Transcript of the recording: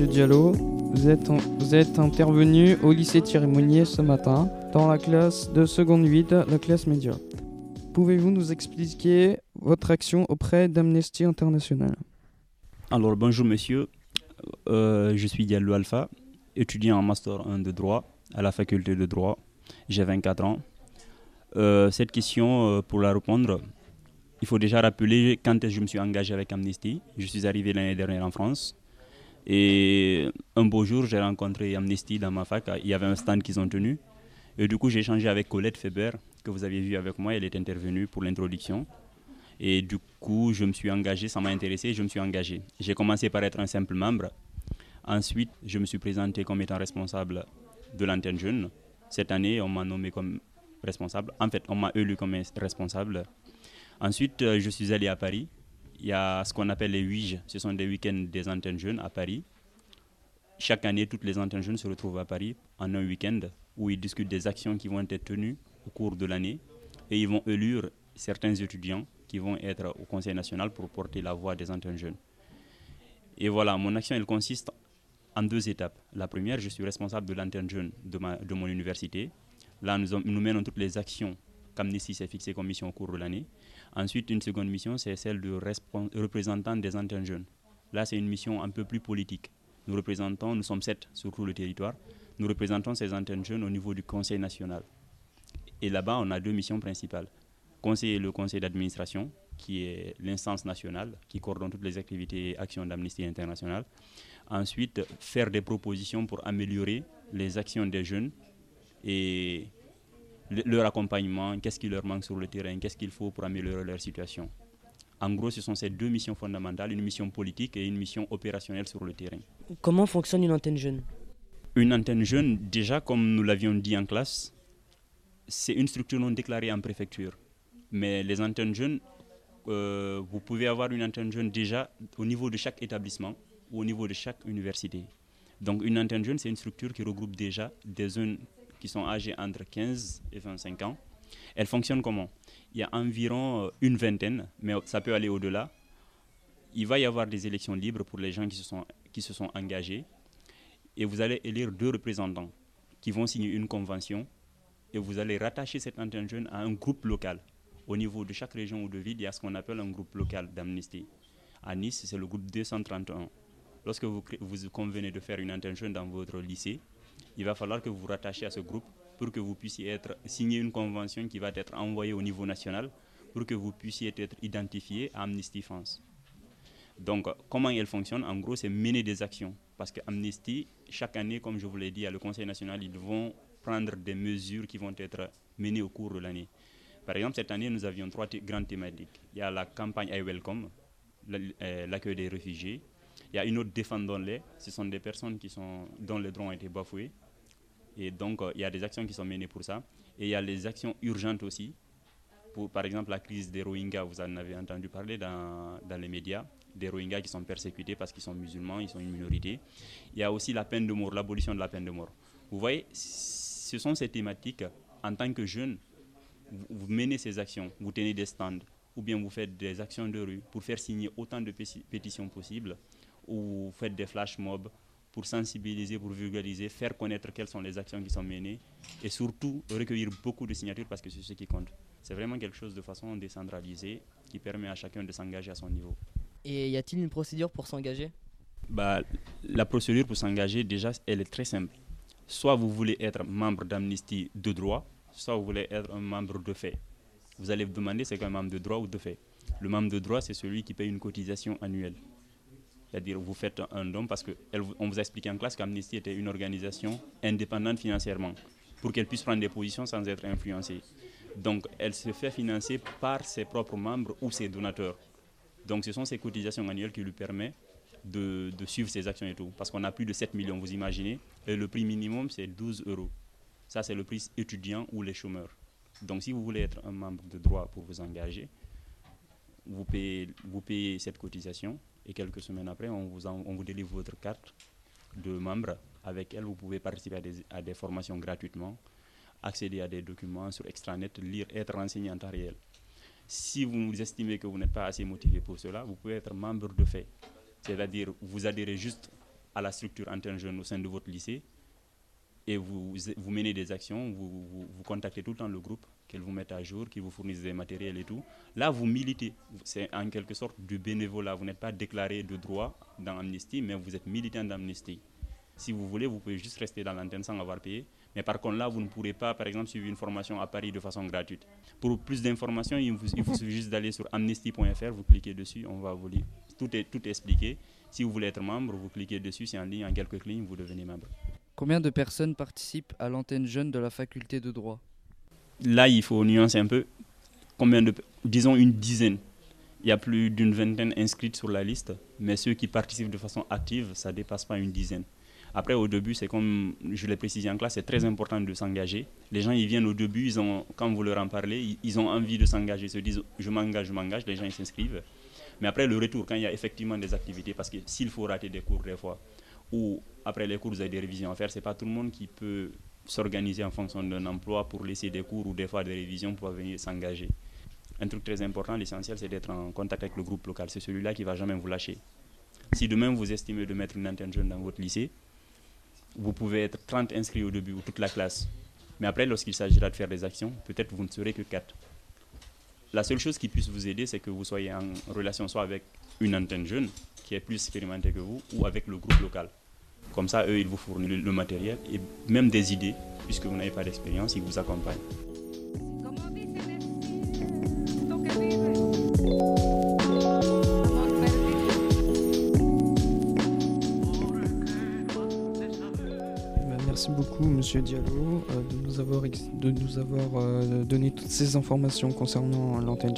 Monsieur Diallo. Vous êtes, intervenu au lycée Thierry Monnier ce matin, dans la classe de seconde 8, la classe média. Pouvez-vous nous expliquer votre action auprès d'Amnesty International? Alors, bonjour monsieur. Euh, je suis Diallo Alpha, étudiant en Master 1 de droit à la faculté de droit. J'ai 24 ans. Euh, cette question, euh, pour la répondre, il faut déjà rappeler quand je me suis engagé avec Amnesty. Je suis arrivé l'année dernière en France. Et un beau jour, j'ai rencontré Amnesty dans ma fac. Il y avait un stand qu'ils ont tenu. Et du coup, j'ai échangé avec Colette Feber, que vous avez vu avec moi. Elle est intervenue pour l'introduction. Et du coup, je me suis engagé, ça m'a intéressé, je me suis engagé. J'ai commencé par être un simple membre. Ensuite, je me suis présenté comme étant responsable de l'antenne jeune. Cette année, on m'a nommé comme responsable. En fait, on m'a élu comme responsable Ensuite, euh, je suis allé à Paris. Il y a ce qu'on appelle les WIJ, ce sont des week-ends des antennes jeunes à Paris. Chaque année, toutes les antennes jeunes se retrouvent à Paris en un week-end où ils discutent des actions qui vont être tenues au cours de l'année et ils vont élire certains étudiants qui vont être au Conseil national pour porter la voix des antennes jeunes. Et voilà, mon action, elle consiste en deux étapes. La première, je suis responsable de l'antenne jeune de, de mon université. Là, nous, nous menons toutes les actions qu'Amnesty s'est fixées comme mission au cours de l'année. Ensuite, une seconde mission, c'est celle de représentant des antennes jeunes. Là, c'est une mission un peu plus politique. Nous représentons, nous sommes sept sur tout le territoire, nous représentons ces antennes jeunes au niveau du Conseil national. Et là-bas, on a deux missions principales. Conseiller le conseil d'administration, qui est l'instance nationale qui coordonne toutes les activités et actions d'Amnesty International. Ensuite, faire des propositions pour améliorer les actions des jeunes et leur accompagnement, qu'est-ce qui leur manque sur le terrain, qu'est-ce qu'il faut pour améliorer leur situation. En gros, ce sont ces deux missions fondamentales, une mission politique et une mission opérationnelle sur le terrain. Comment fonctionne une antenne jeune? Une antenne jeune, déjà, comme nous l'avions dit en classe, c'est une structure non déclarée en préfecture. Mais les antennes jeunes, euh, vous pouvez avoir une antenne jeune déjà au niveau de chaque établissement ou au niveau de chaque université. Donc une antenne jeune, c'est une structure qui regroupe déjà des zones qui sont âgés entre 15 et 25 ans. Elle fonctionne comment? Il y a environ euh, une vingtaine, mais ça peut aller au-delà. Il va y avoir des élections libres pour les gens qui se sont, qui se sont engagés. Et vous allez élire deux représentants qui vont signer une convention. Et vous allez rattacher cette antenne jeune à un groupe local. Au niveau de chaque région ou de ville, il y a ce qu'on appelle un groupe local d'amnistie. À Nice, c'est le groupe 231. Lorsque vous, vous convenez de faire une antenne jeune dans votre lycée, il va falloir que vous vous rattachiez à ce groupe pour que vous puissiez être signer une convention qui va être envoyée au niveau national pour que vous puissiez être identifié à Amnesty France. Donc, comment elle fonctionne? En gros, c'est mener des actions. Parce que Amnesty, chaque année, comme je vous l'ai dit, à le Conseil national, ils vont prendre des mesures qui vont être menées au cours de l'année. Par exemple, cette année, nous avions trois grandes thématiques. Il y a la campagne I Welcome, euh, l'accueil des réfugiés. Il y a une autre défendons-les. Ce sont des personnes qui sont, dont les droits ont été bafoués. Et donc, euh, il y a des actions qui sont menées pour ça. Et il y a les actions urgentes aussi. Par exemple, la crise des Rohingyas, vous en avez entendu parler dans, les médias. Des Rohingyas qui sont persécutés parce qu'ils sont musulmans, ils sont une minorité. Il y a aussi la peine de mort, l'abolition de la peine de mort. Vous voyez, ce sont ces thématiques. En tant que jeune, vous menez ces actions, vous tenez des stands, ou bien vous faites des actions de rue pour faire signer autant de pétitions possibles ou vous faites des flash mobs pour sensibiliser, pour vulgariser, faire connaître quelles sont les actions qui sont menées et surtout recueillir beaucoup de signatures parce que c'est ce qui compte. C'est vraiment quelque chose de façon décentralisée qui permet à chacun de s'engager à son niveau. Et y a-t-il une procédure pour s'engager? Bah, La procédure pour s'engager, déjà, elle est très simple. Soit vous voulez être membre d'Amnesty de droit, soit vous voulez être un membre de fait. Vous allez vous demander c'est un membre de droit ou de fait. Le membre de droit, c'est celui qui paye une cotisation annuelle. C'est-à-dire vous faites un don parce qu'on vous a expliqué en classe qu'Amnesty était une organisation indépendante financièrement pour qu'elle puisse prendre des positions sans être influencée. Donc elle se fait financer par ses propres membres ou ses donateurs. Donc ce sont ces cotisations annuelles qui lui permettent de, suivre ses actions et tout. Parce qu'on a plus de 7 millions, vous imaginez. Et le prix minimum, c'est 12 euros. Ça, c'est le prix étudiant ou les chômeurs. Donc si vous voulez être un membre de droit pour vous engager, vous payez, vous payez cette cotisation et quelques semaines après, on vous, on vous délivre votre carte de membre. Avec elle, vous pouvez participer à des, à des formations gratuitement, accéder à des documents sur extranet, lire, être renseigné en temps réel. Si vous estimez que vous n'êtes pas assez motivé pour cela, vous pouvez être membre de fait. C'est-à-dire, vous adhérez juste à la structure antenne jeune au sein de votre lycée et vous, menez des actions, vous, contactez tout le temps le groupe, qu'elle vous mette à jour, qui vous fournisse des matériels et tout. Là, vous militez. C'est en quelque sorte du bénévolat. Vous n'êtes pas déclaré de droit dans Amnesty, mais vous êtes militant d'Amnesty. Si vous voulez, vous pouvez juste rester dans l'antenne sans avoir payé. Mais par contre, là, vous ne pourrez pas, par exemple, suivre une formation à Paris de façon gratuite. Pour plus d'informations, il, il vous, suffit juste d'aller sur amnesty.fr, vous cliquez dessus, on va vous lire. Tout est, tout est expliqué. Si vous voulez être membre, vous cliquez dessus, c'est en ligne, en quelques lignes, vous devenez membre. Combien de personnes participent à l'antenne jeune de la faculté de droit? Là, il faut nuancer un peu. Combien de Disons une dizaine. Il y a plus d'une vingtaine inscrites sur la liste, mais ceux qui participent de façon active, ça ne dépasse pas une dizaine. Après, au début, c'est comme je l'ai précisé en classe, c'est très important de s'engager. Les gens, ils viennent au début, ils ont, quand vous leur en parlez, ils ont envie de s'engager, ils se disent je m'engage, je m'engage, les gens ils s'inscrivent. Mais après, le retour, quand il y a effectivement des activités, parce que s'il faut rater des cours des fois, ou après les cours, vous avez des révisions à faire, c'est pas tout le monde qui peut s'organiser en fonction d'un emploi pour laisser des cours ou des fois des révisions pour venir s'engager. Un truc très important, l'essentiel, c'est d'être en contact avec le groupe local. C'est celui-là qui va jamais vous lâcher. Si demain vous estimez de mettre une antenne jeune dans votre lycée, vous pouvez être 30 inscrits au début ou toute la classe. Mais après, lorsqu'il s'agira de faire des actions, peut-être vous ne serez que 4. La seule chose qui puisse vous aider, c'est que vous soyez en relation soit avec une antenne jeune qui est plus expérimentée que vous ou avec le groupe local. Comme ça, eux, ils vous fournissent le matériel et même des idées, puisque vous n'avez pas d'expérience, ils vous accompagnent. Merci beaucoup, Monsieur Diallo, euh, de nous avoir, de nous avoir euh, donné toutes ces informations concernant l'antenne.